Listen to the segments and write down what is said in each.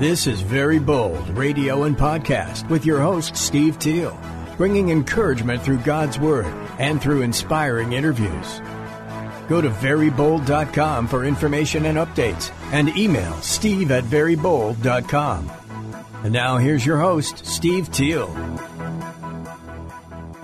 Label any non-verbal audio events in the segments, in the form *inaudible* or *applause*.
This is Very Bold Radio and Podcast with your host, Steve Teal, bringing encouragement through God's Word and through inspiring interviews. Go to verybold.com for information and updates and email steve at verybold.com. And now here's your host, Steve Teal.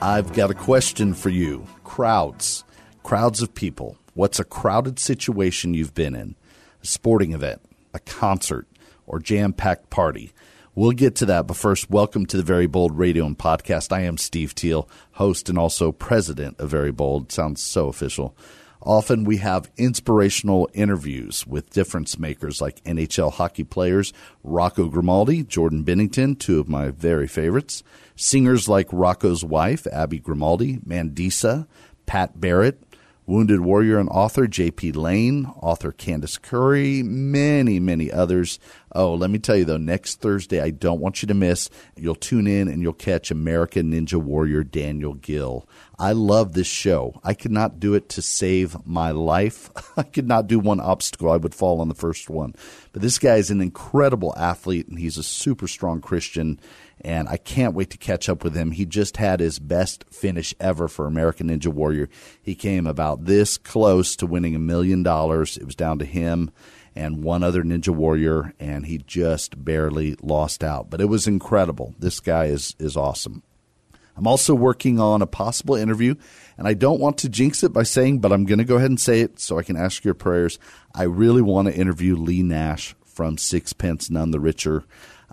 I've got a question for you. Crowds, crowds of people. What's a crowded situation you've been in? A sporting event, a concert, or jam packed party. We'll get to that, but first, welcome to the Very Bold Radio and Podcast. I am Steve Teal, host and also president of Very Bold. Sounds so official. Often we have inspirational interviews with difference makers like NHL hockey players Rocco Grimaldi, Jordan Binnington, two of my very favorites, singers like Rocco's wife, Abby Grimaldi, Mandisa, Pat Barrett, Wounded Warrior and author J.P. Lane, author Candace Curry, many, many others. Oh, let me tell you though, next Thursday, I don't want you to miss. You'll tune in and you'll catch American Ninja Warrior Daniel Gil. I love this show. I could not do it to save my life. *laughs* I could not do one obstacle. I would fall on the first one. But this guy is an incredible athlete and he's a super strong Christian and I can't wait to catch up with him. He just had his best finish ever for American Ninja Warrior. He came about this close to winning a million dollars. It was down to him and one other Ninja Warrior, and he just barely lost out. But it was incredible. This guy is is awesome. I'm also working on a possible interview, and I don't want to jinx it by saying, but I'm going to go ahead and say it so I can ask your prayers. I really want to interview Leigh Nash from Sixpence None the Richer.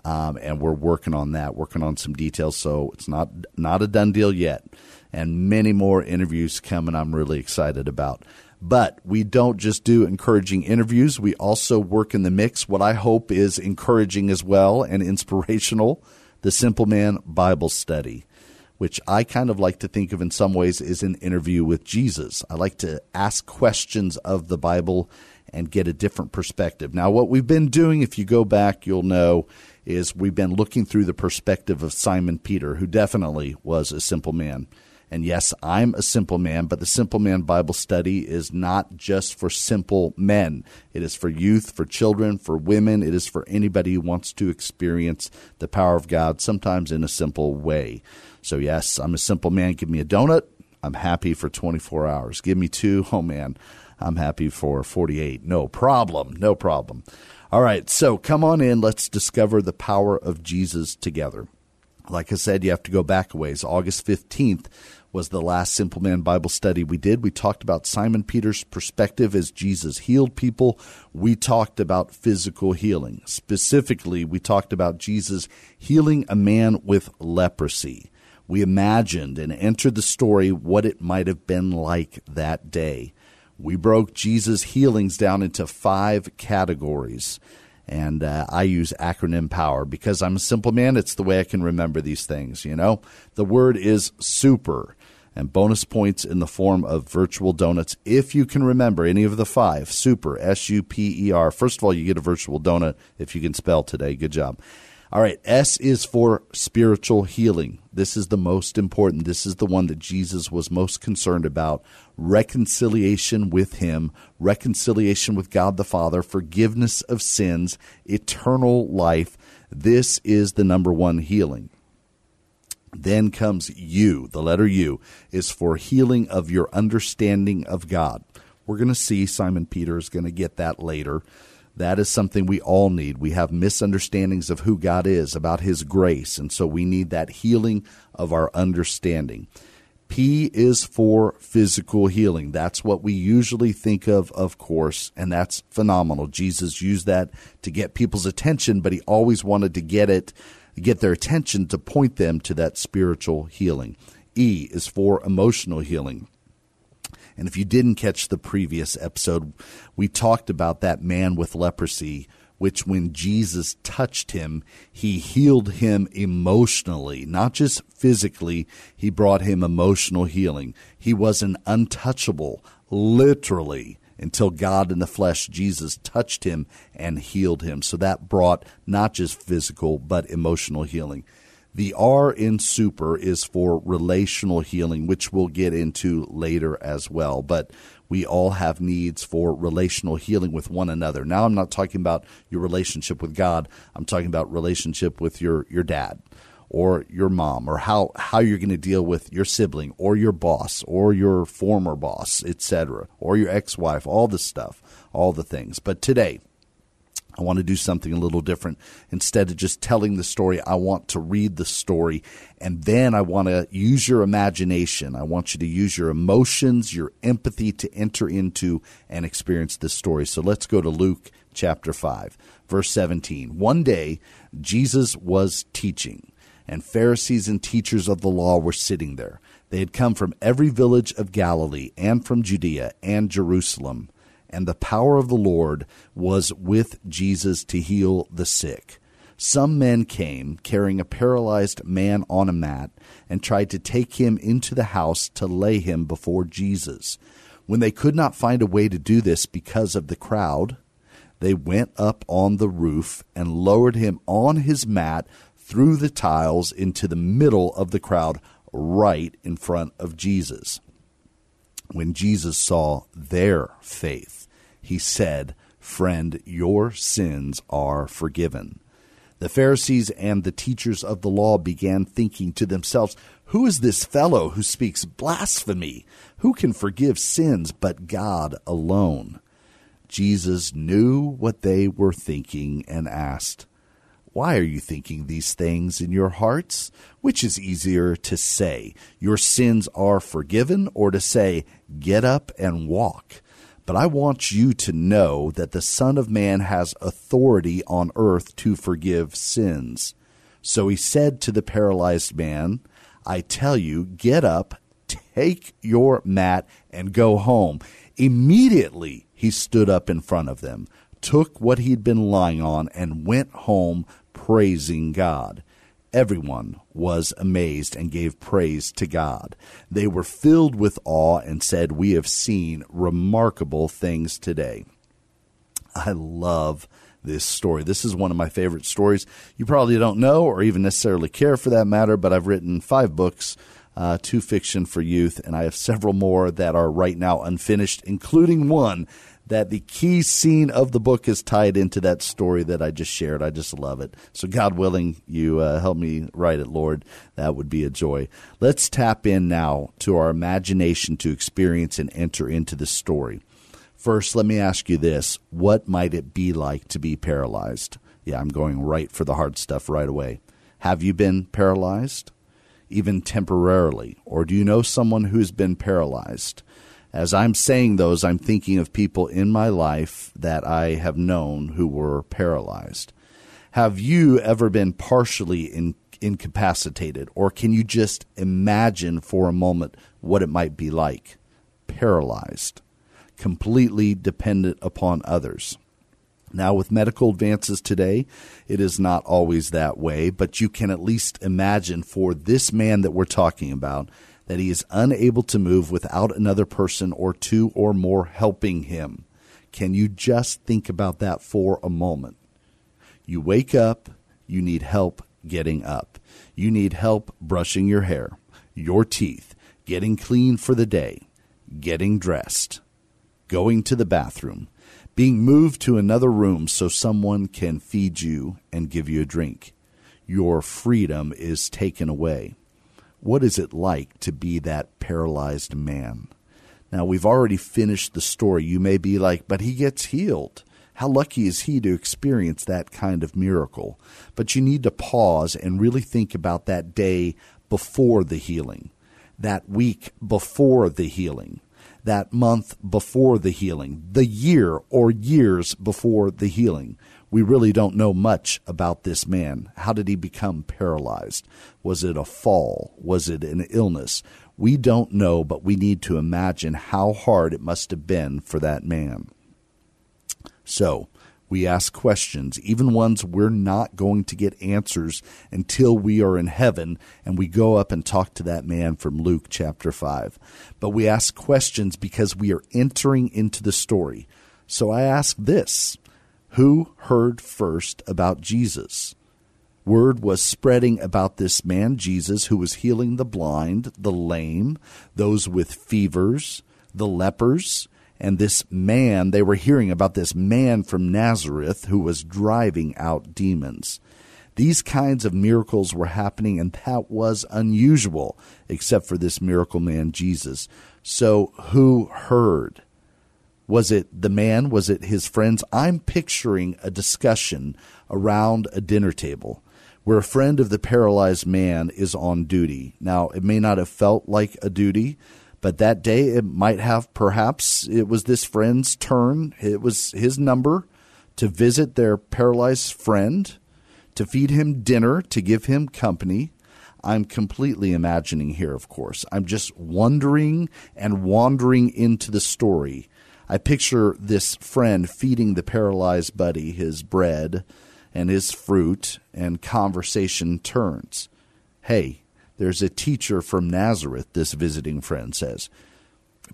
Um, and we're working on that, working on some details. So it's not not a done deal yet, and many more interviews coming. I'm really excited about. But we don't just do encouraging interviews. We also work in the mix. What I hope is encouraging as well and inspirational. The Simple Man Bible Study, which I kind of like to think of in some ways as an interview with Jesus. I like to ask questions of the Bible and get a different perspective. Now, what we've been doing, if you go back, you'll know, is we've been looking through the perspective of Simon Peter, who definitely was a simple man. And yes, I'm a simple man, but the Simple Man Bible study is not just for simple men. It is for youth, for children, for women. It is for anybody who wants to experience the power of God, sometimes in a simple way. So, yes, I'm a simple man. Give me a donut. I'm happy for 24 hours. Give me two. *laughs* Oh, man, I'm happy for 48. No problem. No problem. All right, so come on in. Let's discover the power of Jesus together. Like I said, you have to go back a ways. August 15th was the last Simple Man Bible study we did. We talked about Simon Peter's perspective as Jesus healed people. We talked about physical healing. Specifically, we talked about Jesus healing a man with leprosy. We imagined and entered the story what it might have been like that day. We broke Jesus' healings down into five categories. And uh, I use acronym power because I'm a simple man. It's the way I can remember these things, you know? The word is super and bonus points in the form of virtual donuts if you can remember any of the five. Super, S U P E R. First of all, you get a virtual donut if you can spell today. Good job. All right, S is for spiritual healing. This is the most important. This is the one that Jesus was most concerned about reconciliation with Him, reconciliation with God the Father, forgiveness of sins, eternal life. This is the number one healing. Then comes U. The letter U is for healing of your understanding of God. We're going to see Simon Peter is going to get that later. That is something we all need. We have misunderstandings of who God is, about His grace, and so we need that healing of our understanding. P is for physical healing. That's what we usually think of, of course, and that's phenomenal. Jesus used that to get people's attention, but he always wanted to get it, get their attention to point them to that spiritual healing. E is for emotional healing. And if you didn't catch the previous episode, we talked about that man with leprosy which when Jesus touched him, he healed him emotionally, not just physically, he brought him emotional healing. He was an untouchable, literally, until God in the flesh, Jesus, touched him and healed him. So that brought not just physical, but emotional healing. The R in super is for relational healing, which we'll get into later as well. But we all have needs for relational healing with one another. Now, I'm not talking about your relationship with God. I'm talking about relationship with your, your dad or your mom or how, how you're going to deal with your sibling or your boss or your former boss, etc., or your ex-wife, all the stuff, all the things. But today, I want to do something a little different. Instead of just telling the story, I want to read the story and then I want to use your imagination. I want you to use your emotions, your empathy to enter into and experience this story. So let's go to Luke chapter 5, verse 17. One day, Jesus was teaching, and Pharisees and teachers of the law were sitting there. They had come from every village of Galilee and from Judea and Jerusalem and the power of the Lord was with Jesus to heal the sick. Some men came carrying a paralyzed man on a mat and tried to take him into the house to lay him before Jesus. When they could not find a way to do this because of the crowd, they went up on the roof and lowered him on his mat through the tiles into the middle of the crowd, right in front of Jesus. When Jesus saw their faith, he said, Friend, your sins are forgiven. The Pharisees and the teachers of the law began thinking to themselves, Who is this fellow who speaks blasphemy? Who can forgive sins but God alone? Jesus knew what they were thinking and asked, Why are you thinking these things in your hearts? Which is easier to say, Your sins are forgiven, or to say, Get up and walk? But I want you to know that the Son of Man has authority on earth to forgive sins. So he said to the paralyzed man, I tell you, get up, take your mat, and go home. Immediately he stood up in front of them, took what he'd been lying on, and went home praising God. Everyone was amazed and gave praise to God. They were filled with awe and said, We have seen remarkable things today. I love this story. This is one of my favorite stories. You probably don't know or even necessarily care for that matter, but I've written five books, uh, two fiction for youth, and I have several more that are right now unfinished, including one that the key scene of the book is tied into that story that I just shared. I just love it. So, God willing, you uh, help me write it, Lord. That would be a joy. Let's tap in now to our imagination to experience and enter into the story. First, let me ask you this What might it be like to be paralyzed? Yeah, I'm going right for the hard stuff right away. Have you been paralyzed? Even temporarily? Or do you know someone who's been paralyzed? As I'm saying those, I'm thinking of people in my life that I have known who were paralyzed. Have you ever been partially in, incapacitated, or can you just imagine for a moment what it might be like? Paralyzed, completely dependent upon others. Now, with medical advances today, it is not always that way, but you can at least imagine for this man that we're talking about that he is unable to move without another person or two or more helping him. Can you just think about that for a moment? You wake up, you need help getting up. You need help brushing your hair, your teeth, getting clean for the day, getting dressed, going to the bathroom, being moved to another room so someone can feed you and give you a drink. Your freedom is taken away. What is it like to be that paralyzed man? Now, we've already finished the story. You may be like, but he gets healed. How lucky is he to experience that kind of miracle? But you need to pause and really think about that day before the healing, that week before the healing, that month before the healing, the year or years before the healing we really don't know much about this man. How did he become paralyzed? Was it a fall? Was it an illness? We don't know, but we need to imagine how hard it must have been for that man. So, we ask questions, even ones we're not going to get answers until we are in heaven and we go up and talk to that man from Luke chapter 5. But we ask questions because we are entering into the story. So I ask this Who heard first about Jesus? Word was spreading about this man, Jesus, who was healing the blind, the lame, those with fevers, the lepers, and this man, they were hearing about this man from Nazareth who was driving out demons. These kinds of miracles were happening, and that was unusual, except for this miracle man, Jesus. So, who heard? Was it the man? Was it his friends? I'm picturing a discussion around a dinner table where a friend of the paralyzed man is on duty. Now, it may not have felt like a duty, but that day it might have perhaps it was this friend's turn, it was his number to visit their paralyzed friend, to feed him dinner, to give him company. I'm completely imagining here, of course. I'm just wondering and wandering into the story. I picture this friend feeding the paralyzed buddy his bread and his fruit, and conversation turns. Hey, there's a teacher from Nazareth, this visiting friend says.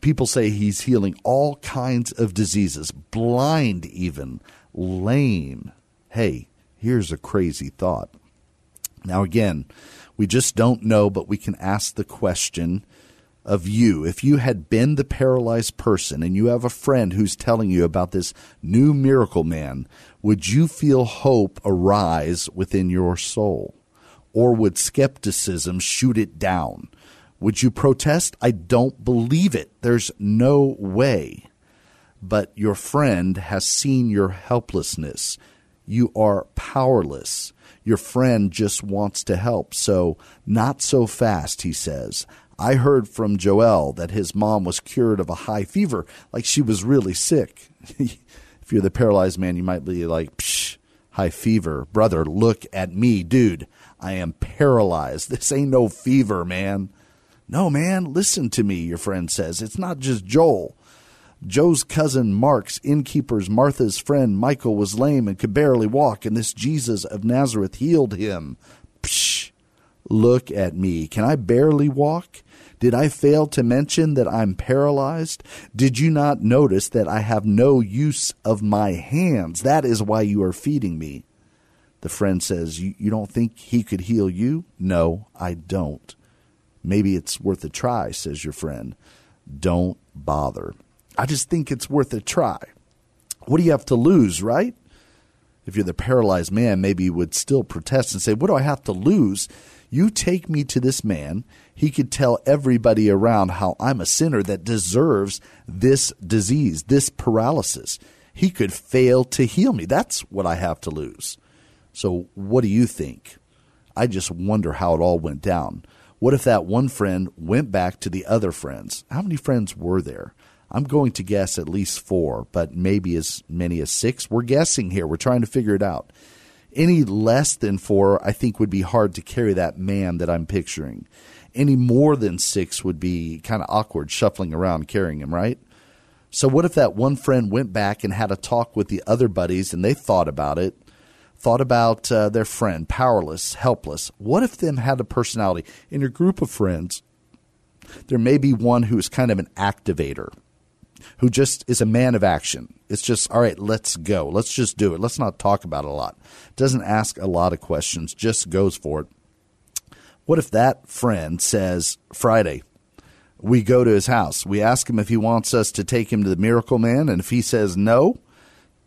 People say he's healing all kinds of diseases, blind even, lame. Hey, here's a crazy thought. Now, again, we just don't know, but we can ask the question of you. If you had been the paralyzed person and you have a friend who's telling you about this new miracle man, would you feel hope arise within your soul? Or would skepticism shoot it down? Would you protest? I don't believe it. There's no way. But your friend has seen your helplessness. You are powerless. Your friend just wants to help. So, not so fast, he says. I heard from Joel that his mom was cured of a high fever, like she was really sick. *laughs* if you're the paralyzed man, you might be like, Psh, high fever. Brother, look at me, dude. I am paralyzed. *laughs* This ain't no fever, man. No, man, listen to me, your friend says. It's not just Joel. Joe's cousin Mark's innkeeper's Martha's friend Michael was lame and could barely walk, and this Jesus of Nazareth healed him. Psh, look at me. Can I barely walk? Did I fail to mention that I'm paralyzed? Did you not notice that I have no use of my hands? That is why you are feeding me. The friend says, You, you don't think he could heal you? No, I don't. Maybe it's worth a try, says your friend. Don't bother. I just think it's worth a try. What do you have to lose, right? If you're the paralyzed man, maybe you would still protest and say, What do I have to lose? You take me to this man. He could tell everybody around how I'm a sinner that deserves this disease, this paralysis. He could fail to heal me. That's what I have to lose. So, what do you think? I just wonder how it all went down. What if that one friend went back to the other friends? How many friends were there? I'm going to guess at least four, but maybe as many as six. We're guessing here. We're trying to figure it out. Any less than four, I think, would be hard to carry that man that I'm picturing. Any more than six would be kind of awkward shuffling around carrying him, right? So, what if that one friend went back and had a talk with the other buddies and they thought about it, thought about uh, their friend, powerless, helpless? What if them had a personality? In your group of friends, there may be one who is kind of an activator who just is a man of action. It's just, all right, let's go. Let's just do it. Let's not talk about it a lot. Doesn't ask a lot of questions, just goes for it. What if that friend says, Friday, we go to his house. We ask him if he wants us to take him to the Miracle Man, and if he says no,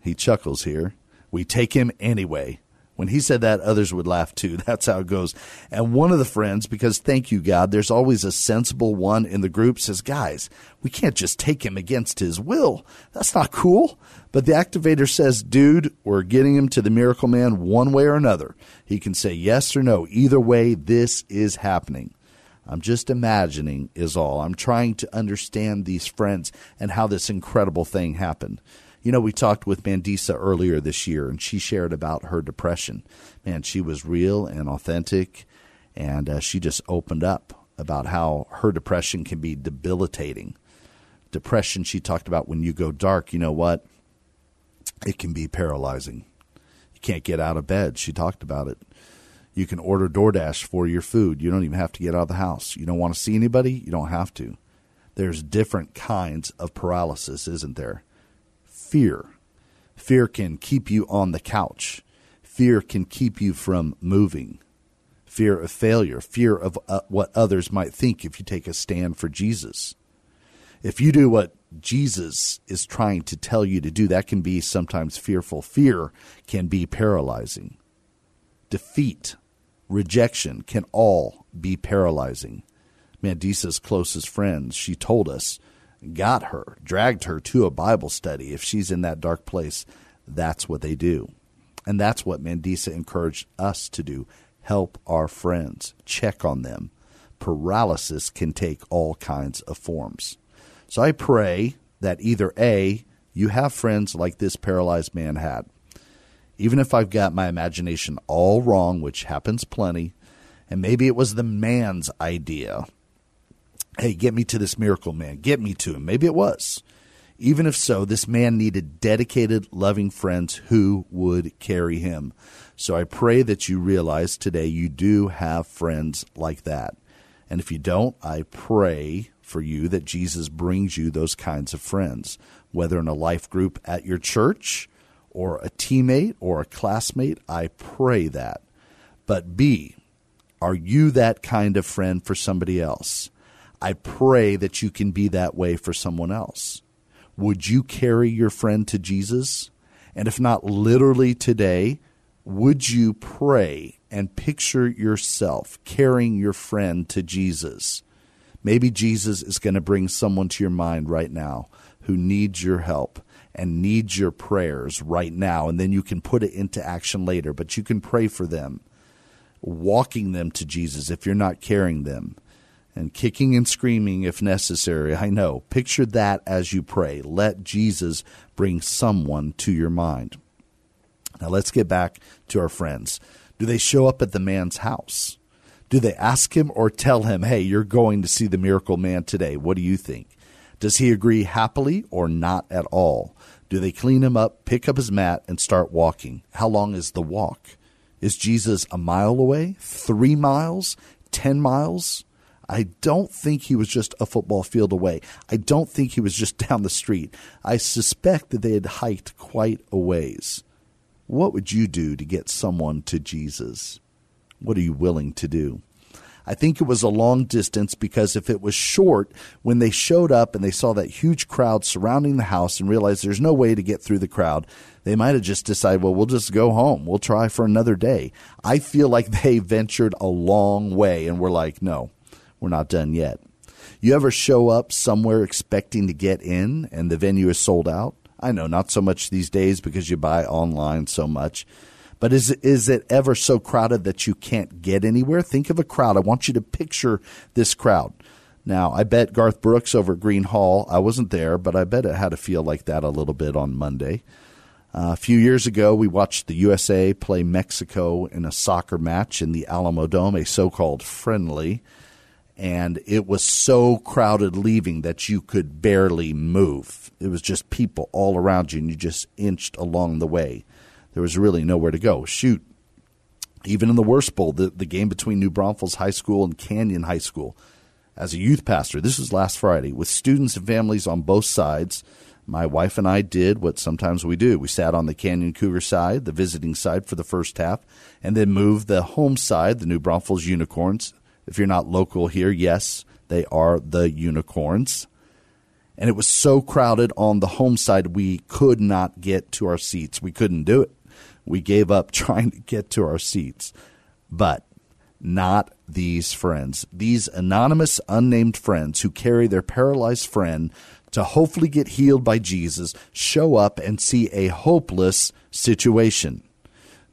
he chuckles here. We take him anyway. When he said that, others would laugh too. *laughs* That's how it goes. And one of the friends, because thank you, God, there's always a sensible one in the group, says, Guys, we can't just take him against his will. That's not cool. But the activator says, Dude, we're getting him to the miracle man one way or another. He can say yes or no. Either way, this is happening. I'm just imagining, is all. I'm trying to understand these friends and how this incredible thing happened. You know, we talked with Mandisa earlier this year, and she shared about her depression. Man, she was real and authentic, and uh, she just opened up about how her depression can be debilitating. Depression, she talked about when you go dark, you know what? It can be paralyzing. You can't get out of bed. She talked about it. You can order DoorDash for your food. You don't even have to get out of the house. You don't want to see anybody? You don't have to. There's different kinds of paralysis, isn't there? Fear. Fear can keep you on the couch. Fear can keep you from moving. Fear of failure, fear of uh, what others might think if you take a stand for Jesus. If you do what Jesus is trying to tell you to do, that can be sometimes fearful. Fear can be paralyzing. Defeat, rejection can all be paralyzing. Mandisa's closest friends, she told us, got her, dragged her to a Bible study. If she's in that dark place, that's what they do. And that's what Mandisa encouraged us to do help our friends, check on them. Paralysis can take all kinds of forms. So I pray that either A, you have friends like this paralyzed man had. Even if I've got my imagination all wrong, which happens plenty, and maybe it was the man's idea. Hey, get me to this miracle man. Get me to him. Maybe it was. Even if so, this man needed dedicated, loving friends who would carry him. So I pray that you realize today you do have friends like that. And if you don't, I pray for you that Jesus brings you those kinds of friends, whether in a life group at your church or a teammate or a classmate. I pray that. But B, are you that kind of friend for somebody else? I pray that you can be that way for someone else. Would you carry your friend to Jesus? And if not literally today, would you pray and picture yourself carrying your friend to Jesus? Maybe Jesus is going to bring someone to your mind right now who needs your help and needs your prayers right now, and then you can put it into action later. But you can pray for them, walking them to Jesus if you're not carrying them, and kicking and screaming if necessary. I know. Picture that as you pray. Let Jesus bring someone to your mind. Now let's get back to our friends. Do they show up at the man's house? Do they ask him or tell him, hey, you're going to see the miracle man today? What do you think? Does he agree happily or not at all? Do they clean him up, pick up his mat, and start walking? How long is the walk? Is Jesus a mile away? Three miles? Ten miles? I don't think he was just a football field away. I don't think he was just *laughs* down the street. I suspect that they had hiked quite a ways. What would you do to get someone to Jesus? What are you willing to do? I think it was a long distance because if it was short, when they showed up and they saw that huge crowd surrounding the house and realized there's no way to get through the crowd, they might have just decided, well, we'll just go home. We'll try for another day. I feel like *laughs* they ventured a long way and were like, no, we're not done yet. You ever show up somewhere expecting to get in and the venue is sold out? I know not so much these days because you buy online so much. But is is it ever so crowded that you can't get anywhere? Think of a crowd. I want you to picture this crowd. Now, I bet Garth Brooks over Gruene Hall. I wasn't there, but I bet it had to feel like that a little bit on Monday. Uh, a few years ago, we watched the USA play Mexico in a soccer match in the Alamodome, a so-called friendly and it was so crowded leaving that you could barely move. It was just people all around you, and you just inched along the way. There was really nowhere to go. Shoot, even in the Wurst Bowl, the, the game between New Braunfels High School and Canyon High School, as a youth pastor, this was last Friday, with students and families on both sides. My wife and I did what sometimes we do. We sat on the Canyon Cougar side, the visiting side for the first half, and then moved the home side, the New Braunfels Unicorns, if you're not local here, yes, they are the unicorns. And it was so crowded on the home side, we could not get to our seats. We couldn't do it. We gave up *laughs* trying to get to our seats. But not these friends. These anonymous, unnamed friends who carry their paralyzed friend to hopefully get healed by Jesus show up and see a hopeless situation.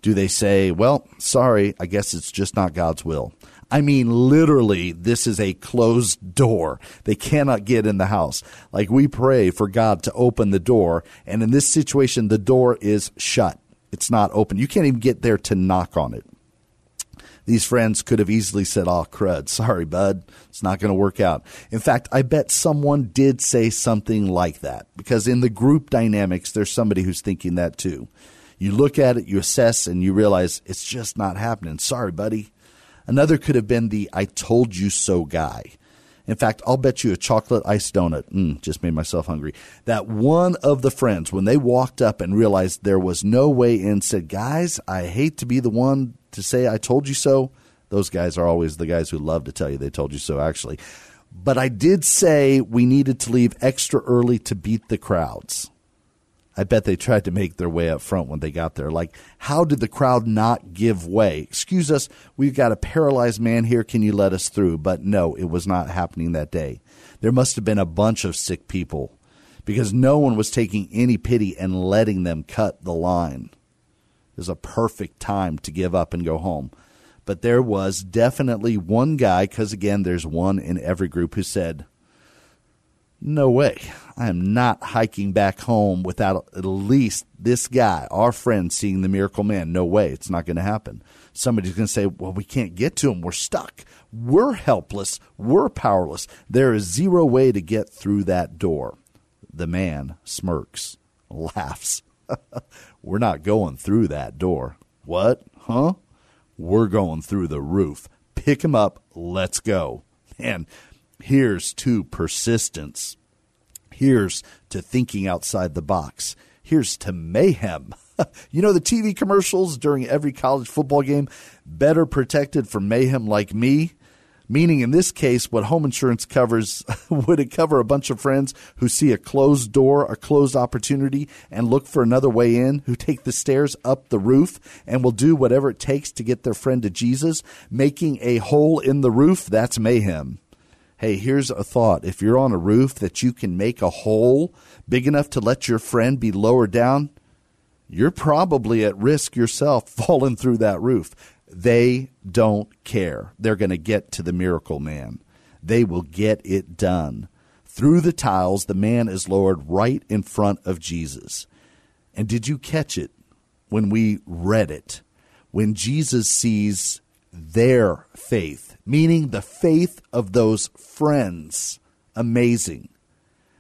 Do they say, well, sorry, I guess it's just not God's will? I mean, literally, this is a closed door. They cannot get in the house. Like we pray for God to open the door. And in this situation, the door is shut. It's not open. You can't even get there to knock on it. These friends could have easily said, Oh, crud, sorry, bud, it's not going to work out. In fact, I bet someone did say something like that because in the group dynamics, there's somebody who's thinking that too. You look at it, you assess, and you realize it's just not happening. Sorry, buddy. Another could have been the I told you so guy. In fact, I'll bet you a chocolate iced donut, mm, just made myself hungry, that one of the friends, when they walked up and realized there was no way in, said, Guys, I hate to be the one to say I told you so. Those guys are always the guys who love to tell you they told you so, actually. But I did say we needed to leave extra early to beat the crowds. I bet they tried to make their way up front when they got there. Like, how did the crowd not give way? Excuse us, we've got a paralyzed man here. Can you let us through? But no, it was not happening that day. There must have been a bunch of sick people because no one was taking any pity and letting them cut the line. It was a perfect time to give up and go home. But there was definitely one guy, because again, there's one in every group, who said, no way. I am not hiking back home without at least this guy, our friend, seeing the miracle man. No way. It's not going to happen. Somebody's going to say, well, we can't get to him. We're stuck. We're helpless. We're powerless. There is zero way to get through that door. The man smirks, laughs. *laughs* We're not going through that door. What? Huh? We're going through the roof. Pick him up. Let's go. Man, Here's to persistence. Here's to thinking outside the box. Here's to mayhem. *laughs* you know the TV commercials during every college football game? Better protected from mayhem like me? Meaning, in this case, what home insurance covers *laughs* would it cover a bunch of friends who see a closed door, a closed opportunity, and look for another way in, who take the stairs up the roof and will do whatever it takes to get their friend to Jesus, making a hole in the roof? That's mayhem hey, here's a thought. If you're on a roof that you can make a hole big enough to let your friend be lowered down, you're probably at risk yourself *laughs* falling through that roof. They don't care. They're going to get to the miracle man. They will get it done. Through the tiles, the man is lowered right in front of Jesus. And did you catch it when we read it? When Jesus sees their faith, meaning the faith of those friends. Amazing.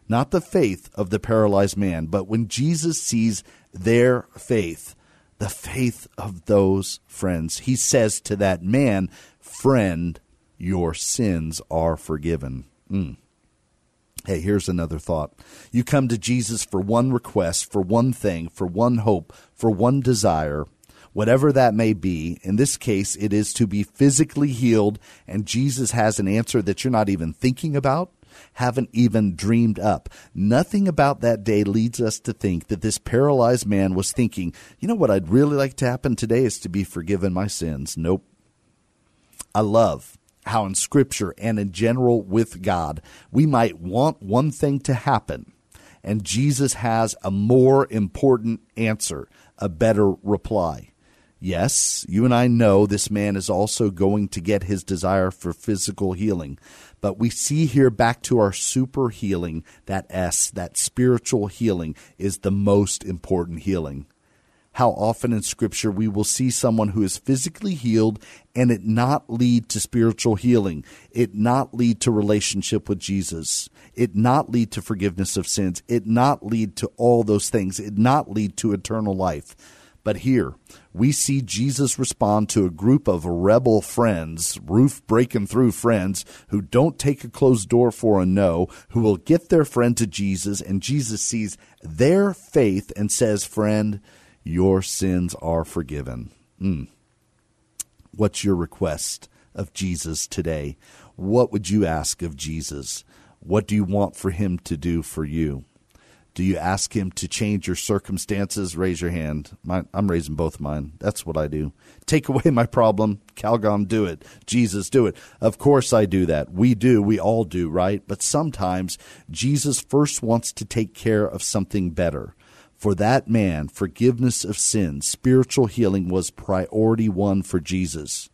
Not the faith of the paralyzed man, but when Jesus sees their faith, the faith of those friends, he says to that man, Friend, your sins are forgiven. Mm. Hey, here's another thought. You come to Jesus for one request, for one thing, for one hope, for one desire whatever that may be. In this case, it is to be physically healed, and Jesus has an answer that you're not even thinking about, haven't even dreamed up. Nothing about that day leads us to think that this paralyzed man was thinking, you know what I'd really like to happen today is to be forgiven my sins. Nope. I love how in Scripture and in general with God, we might want one thing to happen, and Jesus has a more important answer, a better reply. Yes, you and I know this man is also going to get his desire for physical healing. But we see here back to our super healing, that S, that spiritual healing is the most important healing. How often in Scripture we will see someone who is physically healed and it not lead to spiritual healing, it not lead to relationship with Jesus, it not lead to forgiveness of sins, it not lead to all those things, it not lead to eternal life. But here, we see Jesus respond to a group of rebel friends, roof breaking through friends, who don't take a closed door for a no, who will get their friend to Jesus, and Jesus sees their faith and says, Friend, your sins are forgiven. Mm. What's your request of Jesus today? What would you ask of Jesus? What do you want for him to do for you? Do you ask him to change your circumstances? Raise your hand. My, I'm raising both mine. That's what I do. Take away my problem. Calgon, do it. Jesus, do it. Of course I do that. We do. We all do, right? But sometimes Jesus first wants to take care of something better. For that man, forgiveness of sins, spiritual healing was priority one for Jesus.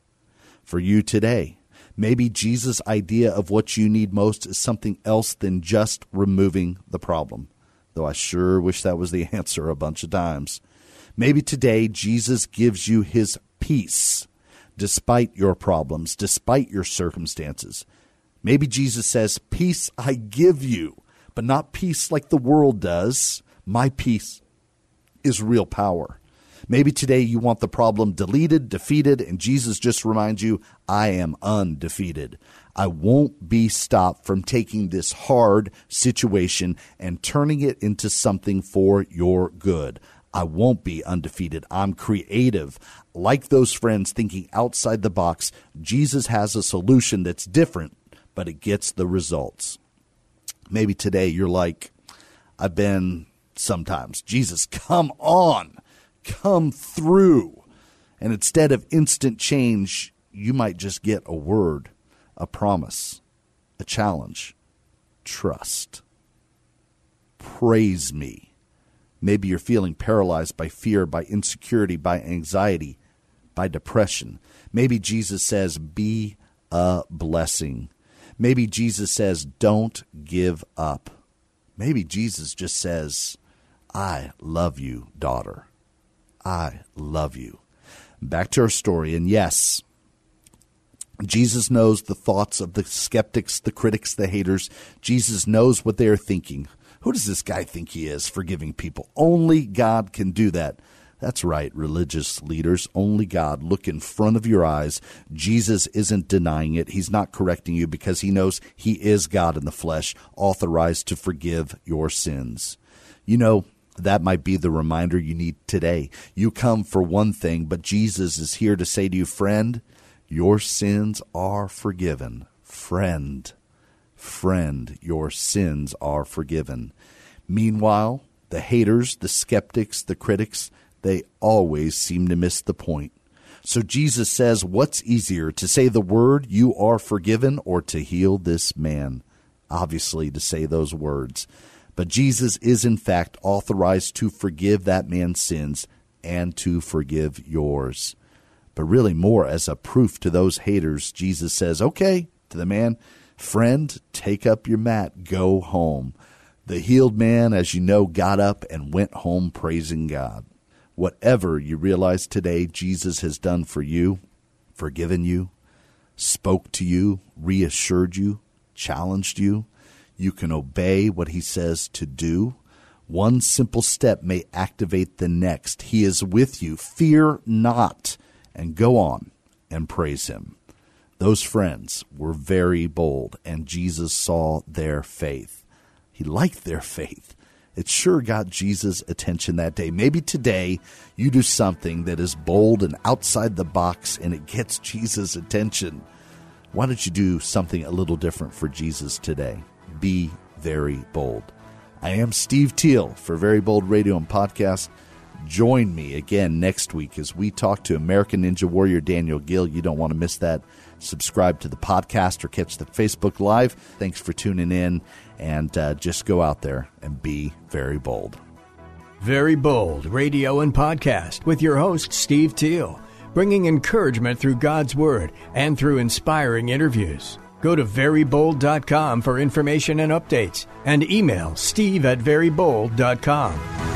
For you today, maybe Jesus' idea of what you need most is something else than just removing the problem though I sure wish that was the *laughs* answer a bunch of times. Maybe today Jesus gives you his peace, despite your problems, despite your circumstances. Maybe Jesus says, Peace I give you, but not peace like the world does. My peace is real power. Maybe today you want the problem deleted, defeated, and Jesus just reminds you, I am undefeated. I won't be stopped from taking this hard situation and turning it into something for your good. I won't be undefeated. I'm creative. Like those friends thinking outside the box, Jesus has a solution that's different, but it gets the results. Maybe today you're like, I've been sometimes, Jesus, *laughs* come on, come through. And instead of instant change, you might just get a word a promise, a challenge, trust. Praise me. Maybe you're feeling paralyzed by fear, by insecurity, by anxiety, by depression. Maybe Jesus says, Be a blessing. Maybe Jesus says, Don't give up. Maybe Jesus just says, I love you, daughter. I love you. Back to our story. And yes, Jesus knows the thoughts of the skeptics, the critics, the haters. Jesus knows what they are thinking. Who does this guy think he is, forgiving people? Only God can do that. That's right, religious leaders. Only God. Look in front of your eyes. Jesus isn't denying it. He's not correcting you because he knows he is God in the flesh, authorized to forgive your sins. You know, that might be the reminder you need today. You come for one thing, but Jesus is here to say to you, friend, your sins are forgiven. Friend, friend, your sins are forgiven. Meanwhile, the haters, the skeptics, the critics, they always seem to miss the point. So Jesus says, What's easier, to say the word, you are forgiven, or to heal this man? Obviously, to say those words. But Jesus is, in fact, authorized to forgive that man's sins and to forgive yours but really more as a proof to those haters. Jesus says, Okay, to the man, friend, take up your mat, go home. The healed man, as you know, got up and went home praising God. Whatever you realize today Jesus has done for you, forgiven you, spoke to you, reassured you, challenged you, you can obey what he says to do. One simple step may activate the next. He is with you. Fear not and go on and praise him. Those friends were very bold, and Jesus saw their faith. He liked their faith. It sure got Jesus' attention that day. Maybe today you do something that is bold and outside the box and it gets Jesus' attention. Why don't you do something a little different for Jesus today? Be very bold. I am Steve Teal for Very Bold Radio and Podcast. Join me again next week as we talk to American Ninja Warrior Daniel Gil. You don't want to miss that. Subscribe to the podcast or catch the Facebook Live. Thanks for tuning in, and uh, just go out there and be very bold. Very Bold Radio and Podcast with your host, Steve Teal, bringing encouragement through God's Word and through inspiring interviews. Go to verybold.com for information and updates, and email steve at verybold.com.